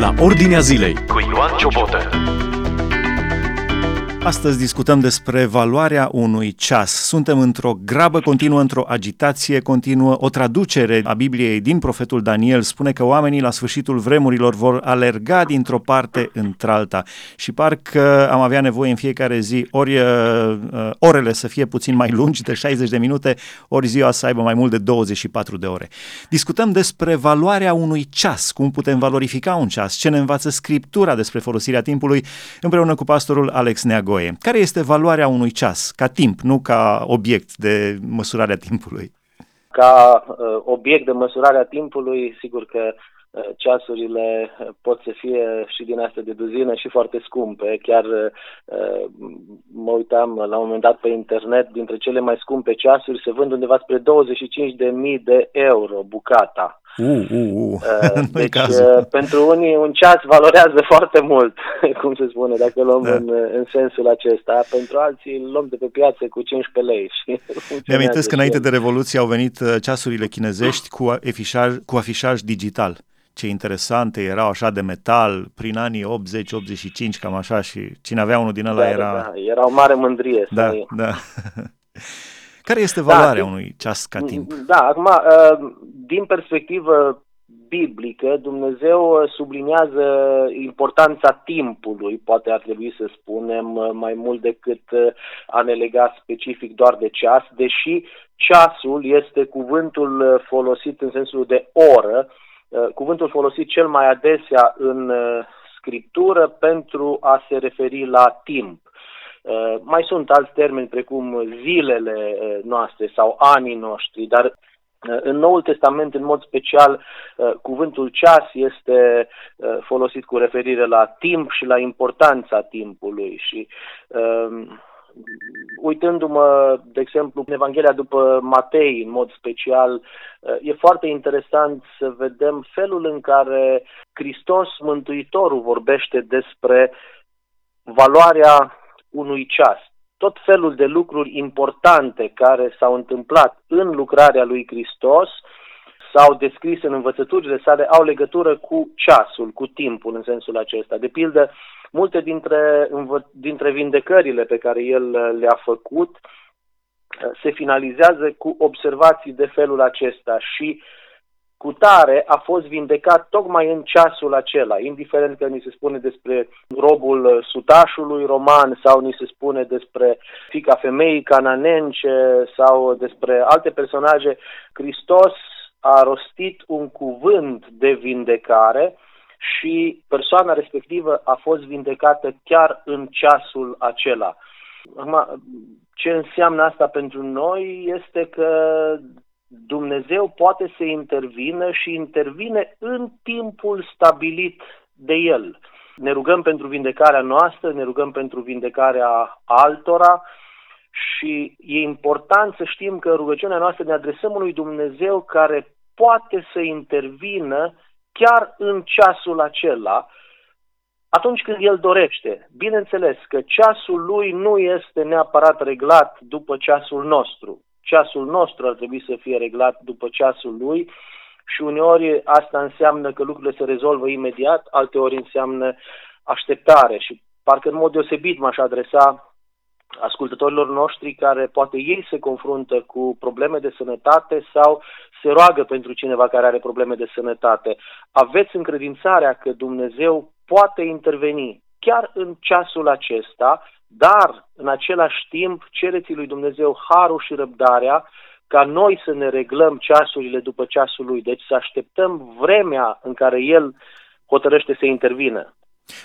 la Ordinea Zilei cu Ioan Ciobotă. Astăzi discutăm despre valoarea unui ceas. Suntem într-o grabă continuă, într-o agitație continuă. O traducere a Bibliei din profetul Daniel spune că oamenii la sfârșitul vremurilor vor alerga dintr-o parte într-alta și parcă am avea nevoie în fiecare zi ori uh, uh orele să fie puțin mai lungi de 60 de minute, ori ziua să aibă mai mult de 24 de ore. Discutăm despre valoarea unui ceas, cum putem valorifica un ceas, ce ne învață Scriptura despre folosirea timpului, împreună cu pastorul Alex Neago Goe. Care este valoarea unui ceas, ca timp, nu ca obiect de măsurare a timpului? Ca uh, obiect de măsurare a timpului, sigur că uh, ceasurile pot să fie și din astea de duzină și foarte scumpe. Chiar uh, mă uitam la un moment dat pe internet, dintre cele mai scumpe ceasuri se vând undeva spre 25.000 de euro bucata. Uh, uh, uh. uh deci, uh, pentru unii un ceas valorează foarte mult, cum se spune, dacă luăm da. în, în sensul acesta. Pentru alții îl luăm de pe piață cu 15 lei. Și Mi-amintesc că înainte de Revoluție au venit uh, ceasurile chinezești cu afișaj, cu afișaj digital. Ce interesante erau așa de metal prin anii 80-85, cam așa, și cine avea unul din ăla da, era... Da, era o mare mândrie. Da, da. Care este valoarea da, unui ceas ca timp? Da, acum, uh, din perspectivă biblică, Dumnezeu subliniază importanța timpului, poate ar trebui să spunem, uh, mai mult decât uh, a ne lega specific doar de ceas, deși ceasul este cuvântul folosit în sensul de oră, cuvântul folosit cel mai adesea în scriptură pentru a se referi la timp. Uh, mai sunt alți termeni precum zilele uh, noastre sau anii noștri, dar uh, în Noul Testament, în mod special, cuvântul ceas este folosit cu referire la timp și la importanța timpului și um, uitându-mă, de exemplu, în Evanghelia după Matei, în mod special, e foarte interesant să vedem felul în care Hristos, Mântuitorul, vorbește despre valoarea unui ceas. Tot felul de lucruri importante care s-au întâmplat în lucrarea lui Hristos sau descrise în învățăturile sale au legătură cu ceasul, cu timpul în sensul acesta. De pildă, multe dintre, dintre vindecările pe care el le-a făcut se finalizează cu observații de felul acesta și cu tare a fost vindecat tocmai în ceasul acela, indiferent că ni se spune despre robul sutașului roman sau ni se spune despre fica femeii cananence sau despre alte personaje, Hristos a rostit un cuvânt de vindecare și persoana respectivă a fost vindecată chiar în ceasul acela. Acum, ce înseamnă asta pentru noi este că Dumnezeu poate să intervină și intervine în timpul stabilit de El. Ne rugăm pentru vindecarea noastră, ne rugăm pentru vindecarea altora și e important să știm că rugăciunea noastră ne adresăm unui Dumnezeu care poate să intervină chiar în ceasul acela, atunci când El dorește. Bineînțeles că ceasul Lui nu este neapărat reglat după ceasul nostru ceasul nostru ar trebui să fie reglat după ceasul lui și uneori asta înseamnă că lucrurile se rezolvă imediat, alteori înseamnă așteptare și parcă în mod deosebit m-aș adresa ascultătorilor noștri care poate ei se confruntă cu probleme de sănătate sau se roagă pentru cineva care are probleme de sănătate. Aveți încredințarea că Dumnezeu poate interveni chiar în ceasul acesta dar, în același timp, cereți lui Dumnezeu harul și răbdarea ca noi să ne reglăm ceasurile după ceasul lui. Deci să așteptăm vremea în care el hotărăște să intervină.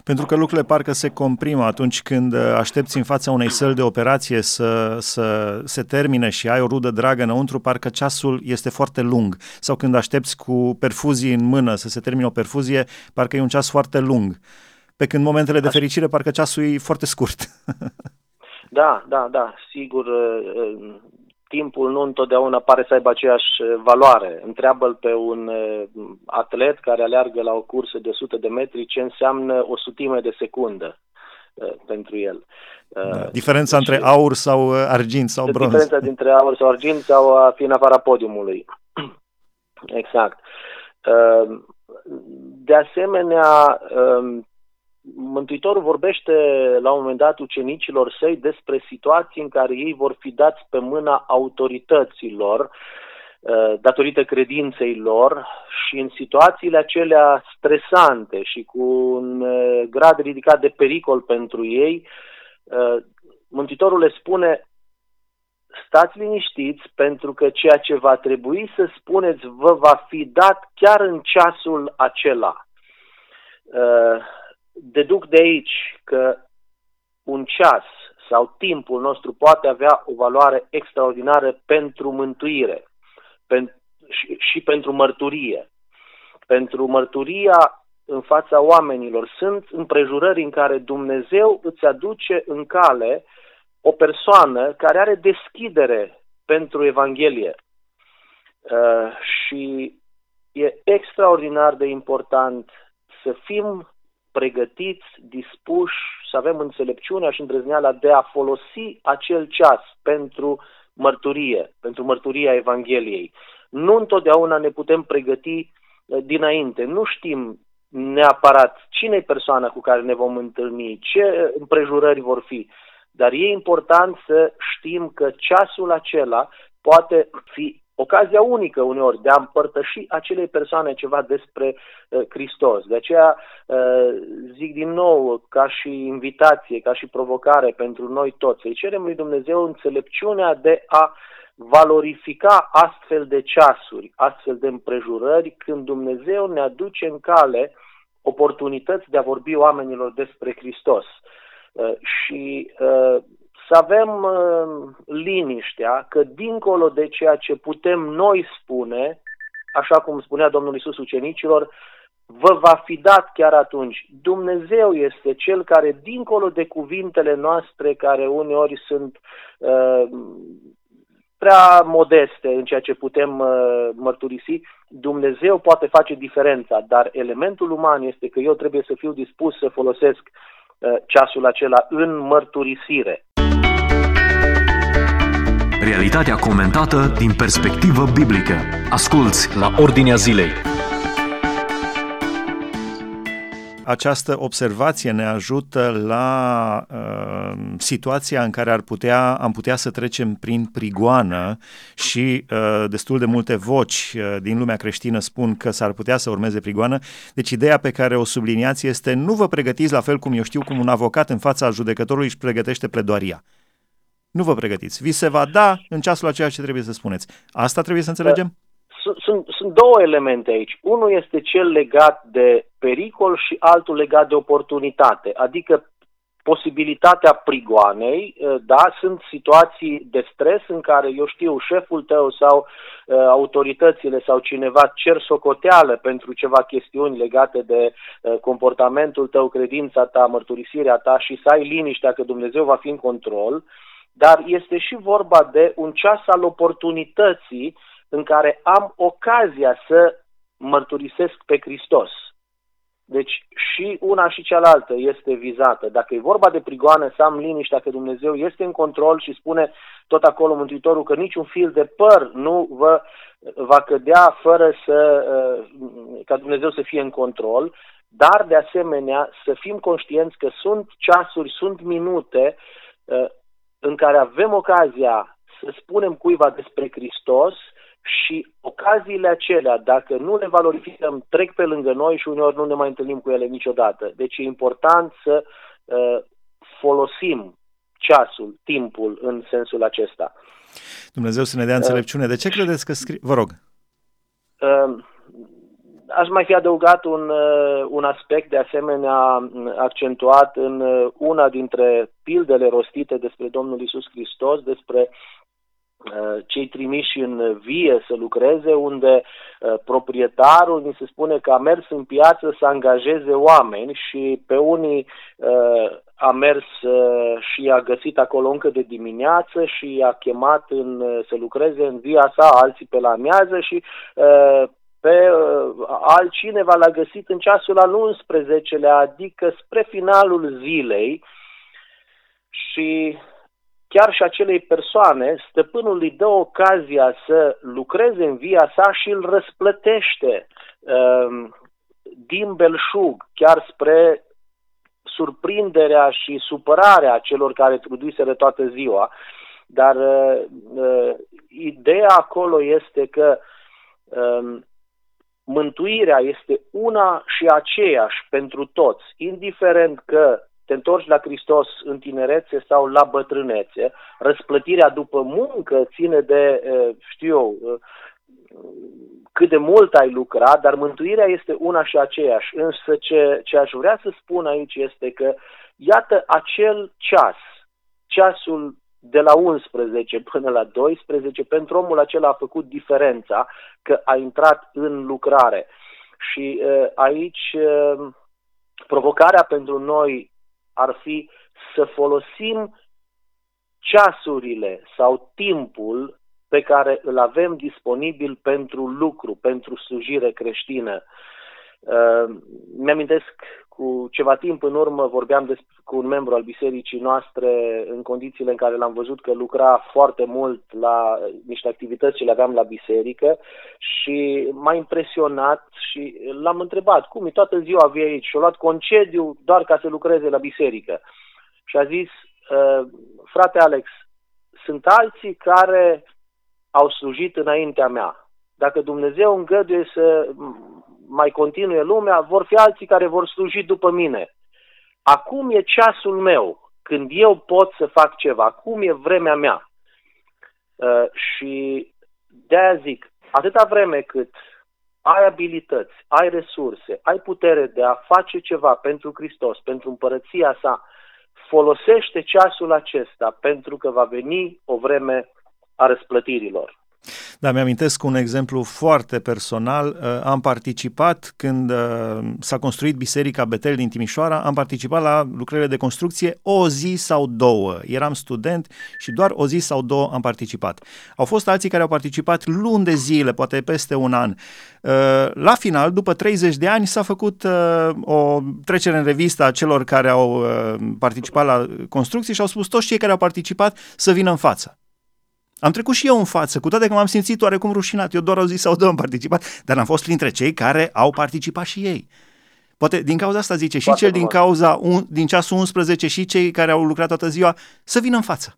Pentru că lucrurile parcă se comprimă atunci când uh, aștepți în fața unei săli de operație să, să se termine și ai o rudă dragă înăuntru, parcă ceasul este foarte lung. Sau când aștepți cu perfuzii în mână să se termine o perfuzie, parcă e un ceas foarte lung pe când momentele de fericire parcă ceasul e foarte scurt. da, da, da, sigur, uh, uh, timpul nu întotdeauna pare să aibă aceeași uh, valoare. Întreabă-l pe un atlet care aleargă la o cursă de 100 de metri ce înseamnă o sutime de secundă pentru el. Da. Diferența și, între aur sau argint sau bronz. Diferența dintre aur sau argint sau a fi în afara podiumului. exact de asemenea, um, Mântuitorul vorbește la un moment dat ucenicilor săi despre situații în care ei vor fi dați pe mâna autorităților uh, datorită credinței lor și în situațiile acelea stresante și cu un uh, grad ridicat de pericol pentru ei, uh, Mântuitorul le spune stați liniștiți pentru că ceea ce va trebui să spuneți vă va fi dat chiar în ceasul acela deduc de aici că un ceas sau timpul nostru poate avea o valoare extraordinară pentru mântuire pen, și, și pentru mărturie. Pentru mărturia în fața oamenilor sunt împrejurări în care Dumnezeu îți aduce în cale o persoană care are deschidere pentru Evanghelie. Uh, și e extraordinar de important să fim pregătiți, dispuși, să avem înțelepciunea și îndrăzneala de a folosi acel ceas pentru mărturie, pentru mărturia Evangheliei. Nu întotdeauna ne putem pregăti eh, dinainte. Nu știm neapărat cine e persoana cu care ne vom întâlni, ce împrejurări vor fi, dar e important să știm că ceasul acela poate fi ocazia unică uneori de a împărtăși acelei persoane ceva despre uh, Hristos. De aceea uh, zic din nou, ca și invitație, ca și provocare pentru noi toți, să-i cerem lui Dumnezeu înțelepciunea de a valorifica astfel de ceasuri, astfel de împrejurări, când Dumnezeu ne aduce în cale oportunități de a vorbi oamenilor despre Hristos. Uh, și uh, să avem uh, liniștea că dincolo de ceea ce putem noi spune, așa cum spunea Domnul Isus ucenicilor, vă va fi dat chiar atunci. Dumnezeu este cel care, dincolo de cuvintele noastre, care uneori sunt uh, prea modeste în ceea ce putem uh, mărturisi, Dumnezeu poate face diferența, dar elementul uman este că eu trebuie să fiu dispus să folosesc uh, ceasul acela în mărturisire. Realitatea comentată din perspectivă biblică. Asculți la Ordinea Zilei. Această observație ne ajută la uh, situația în care ar putea, am putea să trecem prin prigoană și uh, destul de multe voci uh, din lumea creștină spun că s-ar putea să urmeze prigoană. Deci ideea pe care o subliniați este nu vă pregătiți la fel cum eu știu cum un avocat în fața judecătorului își pregătește pledoaria. Nu vă pregătiți. Vi se va da în ceasul aceea ce trebuie să spuneți. Asta trebuie să înțelegem? Sunt, sunt, sunt două elemente aici. Unul este cel legat de pericol și altul legat de oportunitate. Adică posibilitatea prigoanei, ă, da, sunt situații de stres în care, eu știu, șeful tău sau uh, autoritățile sau cineva cer socoteală pentru ceva chestiuni legate de uh, comportamentul tău, credința ta, mărturisirea ta și să ai liniștea că Dumnezeu va fi în control, dar este și vorba de un ceas al oportunității în care am ocazia să mărturisesc pe Hristos. Deci și una și cealaltă este vizată. Dacă e vorba de prigoană, să am liniștea că Dumnezeu este în control și spune tot acolo Mântuitorul că niciun fil de păr nu vă va cădea fără să, uh, ca Dumnezeu să fie în control, dar de asemenea să fim conștienți că sunt ceasuri, sunt minute uh, în care avem ocazia să spunem cuiva despre Hristos și ocaziile acelea, dacă nu le valorificăm, trec pe lângă noi și uneori nu ne mai întâlnim cu ele niciodată. Deci e important să uh, folosim ceasul, timpul în sensul acesta. Dumnezeu să ne dea înțelepciune. De ce credeți că scrie... Vă rog. Uh, aș mai fi adăugat un, uh, un aspect de asemenea mm, accentuat în uh, una dintre pildele rostite despre Domnul Isus Hristos, despre uh, cei trimiși în vie să lucreze, unde proprietarul ni se spune că a mers în piață să angajeze oameni și pe unii a mers și a găsit acolo încă de dimineață și a chemat în, să lucreze în via sa, alții pe la amiază și pe uh, altcineva l-a găsit în ceasul al 11-lea, adică spre finalul zilei și chiar și acelei persoane, stăpânul îi dă ocazia să lucreze în via sa și îl răsplătește uh, din belșug, chiar spre surprinderea și supărarea celor care trudiseră toată ziua. Dar uh, uh, ideea acolo este că uh, mântuirea este una și aceeași pentru toți, indiferent că te întorci la Hristos în tinerețe sau la bătrânețe, răsplătirea după muncă ține de, știu eu, cât de mult ai lucrat, dar mântuirea este una și aceeași. Însă ce, ce aș vrea să spun aici este că, iată, acel ceas, ceasul de la 11 până la 12, pentru omul acela a făcut diferența că a intrat în lucrare. Și uh, aici uh, provocarea pentru noi ar fi să folosim ceasurile sau timpul pe care îl avem disponibil pentru lucru, pentru slujire creștină. Uh, mi-amintesc cu ceva timp în urmă vorbeam des, cu un membru al bisericii noastre în condițiile în care l-am văzut că lucra foarte mult la niște activități ce le aveam la biserică și m-a impresionat și l-am întrebat cum e toată ziua vii aici și a luat concediu doar ca să lucreze la biserică. Și a zis, uh, frate Alex, sunt alții care au slujit înaintea mea. Dacă Dumnezeu îngăduie să mai continue lumea, vor fi alții care vor sluji după mine. Acum e ceasul meu, când eu pot să fac ceva, acum e vremea mea. Uh, și de-aia zic, atâta vreme cât ai abilități, ai resurse, ai putere de a face ceva pentru Hristos, pentru împărăția sa, folosește ceasul acesta pentru că va veni o vreme a răsplătirilor. Da, mi-amintesc un exemplu foarte personal. Uh, am participat când uh, s-a construit Biserica Betel din Timișoara, am participat la lucrările de construcție o zi sau două. Eram student și doar o zi sau două am participat. Au fost alții care au participat luni de zile, poate peste un an. Uh, la final, după 30 de ani, s-a făcut o trecere în revistă a celor care au participat la construcții și au spus toți cei care au participat să vină în față. Am trecut și eu în față, cu toate că m-am simțit oarecum rușinat. Eu doar o zi sau două am participat, dar am fost printre cei care au participat și ei. Poate din cauza asta zice și cel din cauza un, din ceasul 11 și cei care au lucrat toată ziua să vină în față.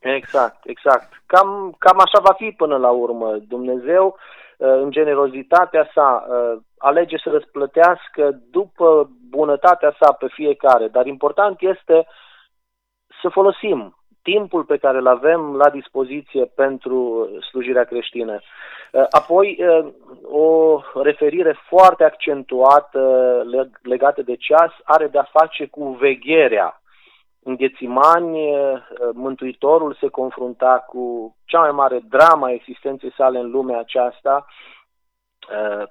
Exact, exact. Cam, cam așa va fi până la urmă. Dumnezeu, uh, în generozitatea sa, uh, alege să răsplătească după bunătatea sa pe fiecare, dar important este să folosim timpul pe care îl avem la dispoziție pentru slujirea creștină. Uh, apoi, uh, o referire foarte accentuată legată de ceas are de-a face cu vegherea. În Ghețimani, uh, Mântuitorul se confrunta cu cea mai mare drama a existenței sale în lumea aceasta,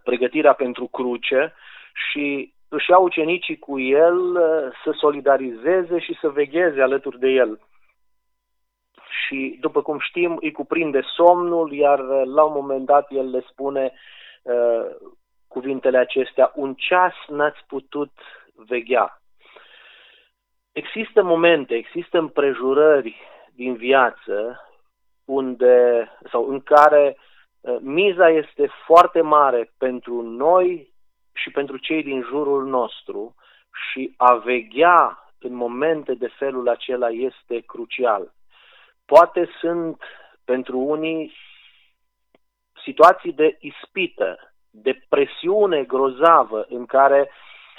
pregătirea pentru cruce și își ia ucenicii cu el să solidarizeze și să vegheze alături de el și, după cum știm, îi cuprinde somnul, iar uh, la un moment dat el le spune uh, cuvintele acestea, un ceas n-ați putut veghea. Există momente, există împrejurări din viață unde, sau în care uh, miza este foarte mare pentru noi și pentru cei din jurul nostru și a veghea în momente de felul acela este crucial. Poate sunt pentru unii situații de ispită, de presiune grozavă în care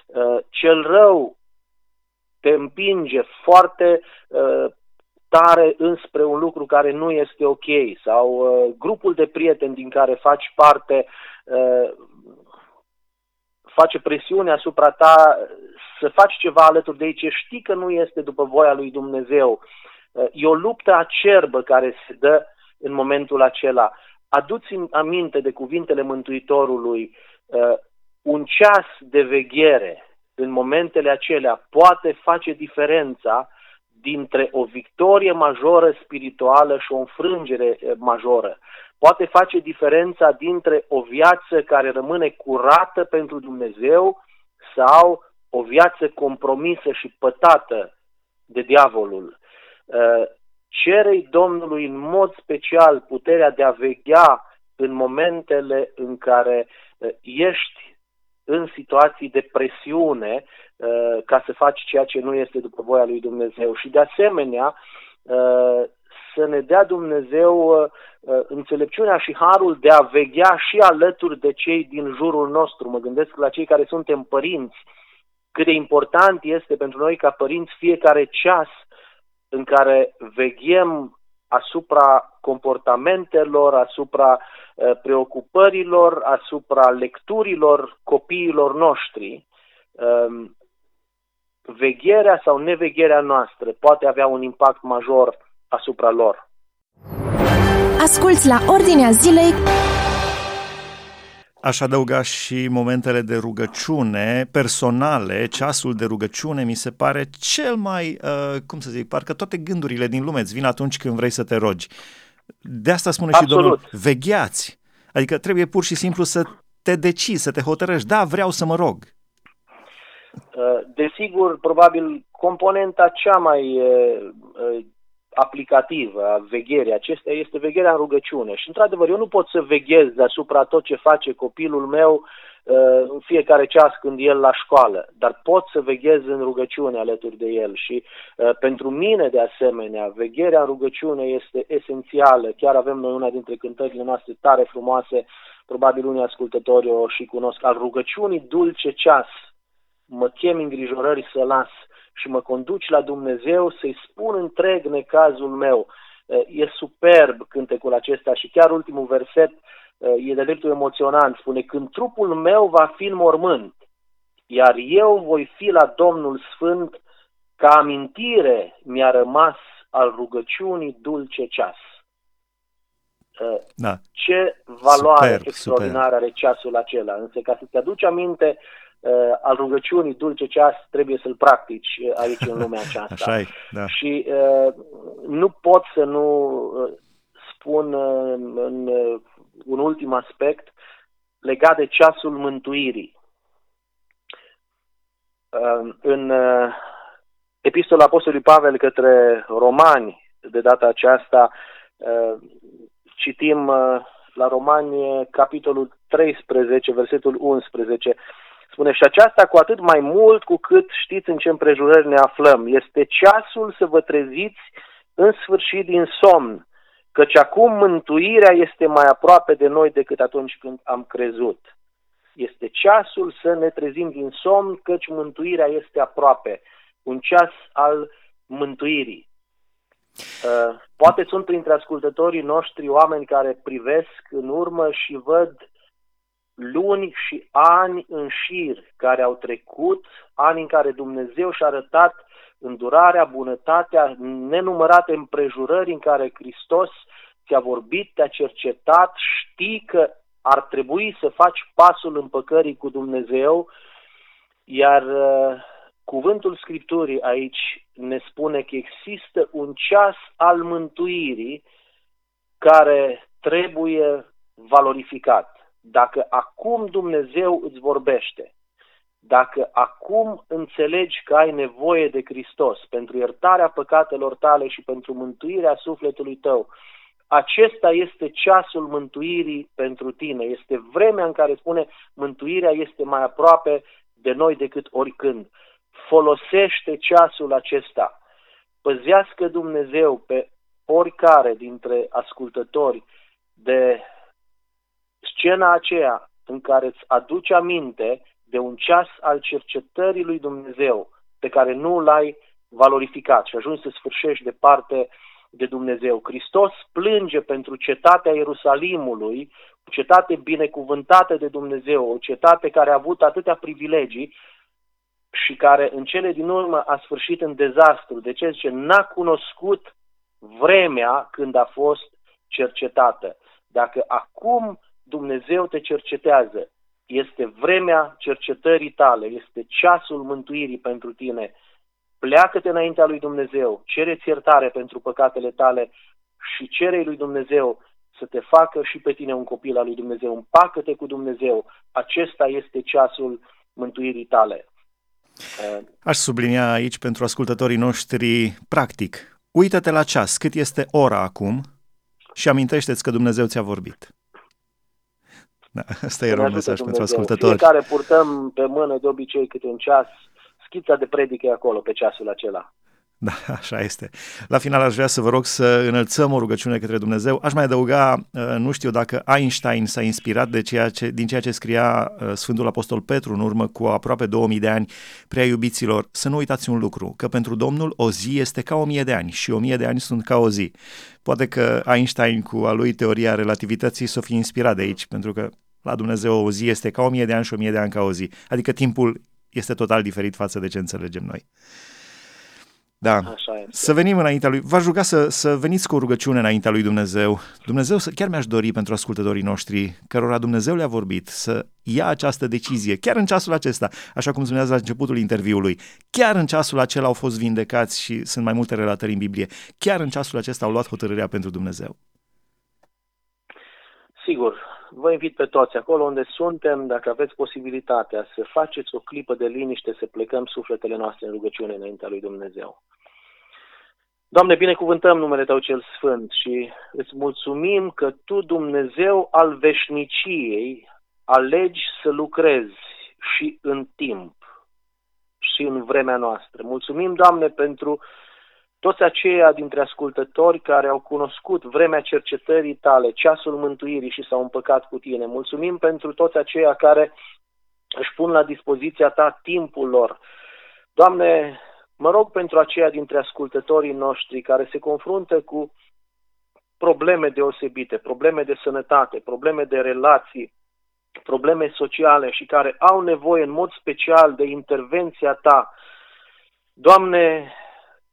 uh, cel rău te împinge foarte uh, tare înspre un lucru care nu este ok sau uh, grupul de prieteni din care faci parte uh, face presiune asupra ta să faci ceva alături de ei ce știi că nu este după voia lui Dumnezeu E o luptă acerbă care se dă în momentul acela. Aduți-mi aminte de cuvintele Mântuitorului, uh, un ceas de veghere în momentele acelea poate face diferența dintre o victorie majoră spirituală și o înfrângere uh, majoră. Poate face diferența dintre o viață care rămâne curată pentru Dumnezeu sau o viață compromisă și pătată de diavolul. Uh, cerei Domnului în mod special puterea de a veghea în momentele în care uh, ești în situații de presiune uh, ca să faci ceea ce nu este după voia lui Dumnezeu. Și de asemenea, uh, să ne dea Dumnezeu înțelepciunea și harul de a veghea și alături de cei din jurul nostru. Mă gândesc la cei care suntem părinți, cât de important este pentru noi ca părinți fiecare ceas în care veghem asupra comportamentelor, asupra uh, preocupărilor, asupra lecturilor copiilor noștri, um, vegherea sau nevegherea noastră poate avea un impact major asupra lor. Asculți la Ordinea Zilei Aș adăuga și momentele de rugăciune personale, ceasul de rugăciune mi se pare cel mai, uh, cum să zic, parcă toate gândurile din lume îți vin atunci când vrei să te rogi. De asta spune Absolut. și Domnul, vegheați. Adică trebuie pur și simplu să te decizi, să te hotărăști, da, vreau să mă rog. Uh, desigur, probabil componenta cea mai uh, uh, aplicativă a vegherii acestea este vegherea în rugăciune. Și, într-adevăr, eu nu pot să veghez deasupra tot ce face copilul meu uh, în fiecare ceas când el la școală, dar pot să veghez în rugăciune alături de el și uh, pentru mine, de asemenea, vegherea în rugăciune este esențială. Chiar avem noi una dintre cântările noastre tare frumoase, probabil unii ascultători o și cunosc, al rugăciunii dulce ceas, mă chem îngrijorări să las, și mă conduci la Dumnezeu să-i spun întreg necazul meu. E superb cântecul acesta și chiar ultimul verset e de dreptul emoționant. Spune, când trupul meu va fi în mormânt, iar eu voi fi la Domnul Sfânt, ca amintire mi-a rămas al rugăciunii dulce ceas. Da. Ce valoare super, extraordinară super. are ceasul acela. Însă ca să-ți aduci aminte uh, al rugăciunii dulce ceas trebuie să-l practici uh, aici în lumea aceasta. Așa e, da. Și uh, nu pot să nu uh, spun uh, în uh, un ultim aspect legat de ceasul mântuirii. Uh, în uh, Epistola Apostolului Pavel către romani, de data aceasta, uh, citim uh, la Romani, capitolul 13, versetul 11, Spune și aceasta cu atât mai mult cu cât știți în ce împrejurări ne aflăm. Este ceasul să vă treziți în sfârșit din somn, căci acum mântuirea este mai aproape de noi decât atunci când am crezut. Este ceasul să ne trezim din somn, căci mântuirea este aproape. Un ceas al mântuirii. Uh, poate sunt printre ascultătorii noștri oameni care privesc în urmă și văd luni și ani în șir care au trecut, ani în care Dumnezeu și-a arătat îndurarea, bunătatea, nenumărate împrejurări în care Hristos ți-a vorbit, te-a cercetat, știi că ar trebui să faci pasul împăcării cu Dumnezeu, iar uh, cuvântul Scripturii aici ne spune că există un ceas al mântuirii care trebuie valorificat. Dacă acum Dumnezeu îți vorbește, dacă acum înțelegi că ai nevoie de Hristos pentru iertarea păcatelor tale și pentru mântuirea sufletului tău, acesta este ceasul mântuirii pentru tine. Este vremea în care spune mântuirea este mai aproape de noi decât oricând. Folosește ceasul acesta. Păzească Dumnezeu pe oricare dintre ascultători de scena aceea în care îți aduci aminte de un ceas al cercetării lui Dumnezeu pe care nu l-ai valorificat și ajungi să sfârșești departe de Dumnezeu. Hristos plânge pentru cetatea Ierusalimului, o cetate binecuvântată de Dumnezeu, o cetate care a avut atâtea privilegii și care în cele din urmă a sfârșit în dezastru. De ce zice? N-a cunoscut vremea când a fost cercetată. Dacă acum Dumnezeu te cercetează. Este vremea cercetării tale, este ceasul mântuirii pentru tine. Pleacă-te înaintea lui Dumnezeu, cere-ți iertare pentru păcatele tale și cere lui Dumnezeu să te facă și pe tine un copil al lui Dumnezeu. Împacă-te cu Dumnezeu. Acesta este ceasul mântuirii tale. Aș sublinia aici pentru ascultătorii noștri, practic, uită-te la ceas, cât este ora acum și amintește-ți că Dumnezeu ți-a vorbit. Da, asta era un mesaj pentru ascultători. Fiecare purtăm pe mână de obicei câte un ceas, schița de predică e acolo pe ceasul acela. Da, așa este. La final aș vrea să vă rog să înălțăm o rugăciune către Dumnezeu. Aș mai adăuga, uh, nu știu dacă Einstein s-a inspirat de ceea ce, din ceea ce scria uh, Sfântul Apostol Petru în urmă cu aproape 2000 de ani, prea iubiților, să nu uitați un lucru, că pentru Domnul o zi este ca o mie de ani și o mie de ani sunt ca o zi. Poate că Einstein cu a lui teoria relativității s-o fi inspirat de aici, pentru că la Dumnezeu o zi este ca o mie de ani și o mie de ani ca o zi. Adică timpul este total diferit față de ce înțelegem noi. Da. Așa este. Să venim înaintea lui. V-aș ruga să, să veniți cu o rugăciune înaintea lui Dumnezeu. Dumnezeu, chiar mi-aș dori pentru ascultătorii noștri, cărora Dumnezeu le-a vorbit, să ia această decizie, chiar în ceasul acesta, așa cum spuneați la începutul interviului, chiar în ceasul acela au fost vindecați și sunt mai multe relatări în Biblie, chiar în ceasul acesta au luat hotărârea pentru Dumnezeu. Sigur, vă invit pe toți acolo unde suntem, dacă aveți posibilitatea să faceți o clipă de liniște, să plecăm sufletele noastre în rugăciune înaintea lui Dumnezeu. Doamne, binecuvântăm numele Tău cel Sfânt și îți mulțumim că Tu, Dumnezeu al veșniciei, alegi să lucrezi și în timp și în vremea noastră. Mulțumim, Doamne, pentru toți aceia dintre ascultători care au cunoscut vremea cercetării tale, ceasul mântuirii și s-au împăcat cu tine. Mulțumim pentru toți aceia care își pun la dispoziția ta timpul lor. Doamne, mă rog pentru aceia dintre ascultătorii noștri care se confruntă cu probleme deosebite, probleme de sănătate, probleme de relații, probleme sociale și care au nevoie în mod special de intervenția ta. Doamne,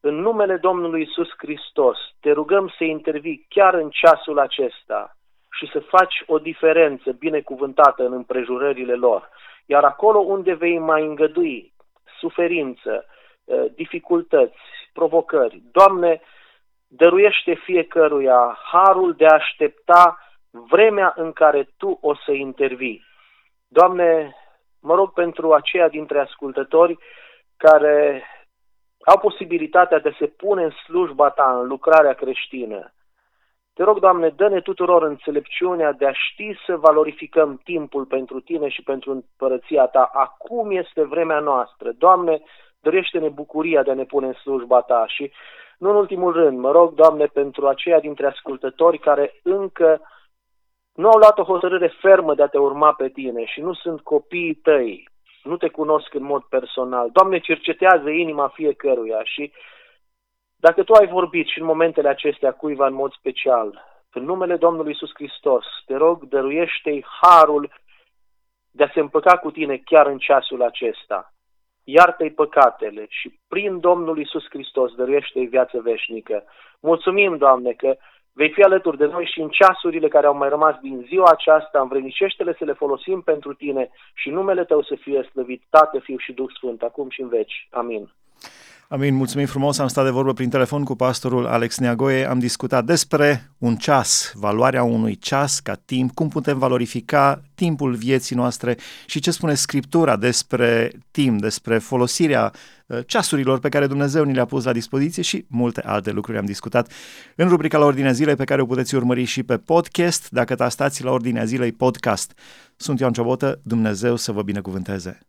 în numele Domnului Isus Hristos, te rugăm să intervii chiar în ceasul acesta și să faci o diferență binecuvântată în împrejurările lor. Iar acolo unde vei mai îngădui suferință, ă, dificultăți, provocări, Doamne, dăruiește fiecăruia harul de a aștepta vremea în care Tu o să intervii. Doamne, mă rog pentru aceia dintre ascultători care au posibilitatea de a se pune în slujba ta, în lucrarea creștină. Te rog, Doamne, dă-ne tuturor înțelepciunea de a ști să valorificăm timpul pentru Tine și pentru împărăția Ta. Acum este vremea noastră. Doamne, dorește-ne bucuria de a ne pune în slujba Ta și, nu în ultimul rând, mă rog, Doamne, pentru aceia dintre ascultători care încă nu au luat o hotărâre fermă de a te urma pe Tine și nu sunt copiii Tăi, nu te cunosc în mod personal. Doamne, cercetează inima fiecăruia și dacă Tu ai vorbit și în momentele acestea cuiva în mod special, în numele Domnului Isus Hristos, te rog, dăruiește-i harul de a se împăca cu tine chiar în ceasul acesta. Iartă-i păcatele și prin Domnul Isus Hristos dăruiește-i viață veșnică. Mulțumim, Doamne, că Vei fi alături de noi și în ceasurile care au mai rămas din ziua aceasta, învrednicește-le să le folosim pentru tine și numele tău să fie slăvit, Tată, Fiu și Duh Sfânt, acum și în veci. Amin. Amin, mulțumim frumos, am stat de vorbă prin telefon cu pastorul Alex Neagoe, am discutat despre un ceas, valoarea unui ceas ca timp, cum putem valorifica timpul vieții noastre și ce spune Scriptura despre timp, despre folosirea uh, ceasurilor pe care Dumnezeu ni le-a pus la dispoziție și multe alte lucruri am discutat în rubrica la Ordinea Zilei pe care o puteți urmări și pe podcast, dacă tastați la Ordinea Zilei podcast. Sunt Ioan Ciobotă, Dumnezeu să vă binecuvânteze!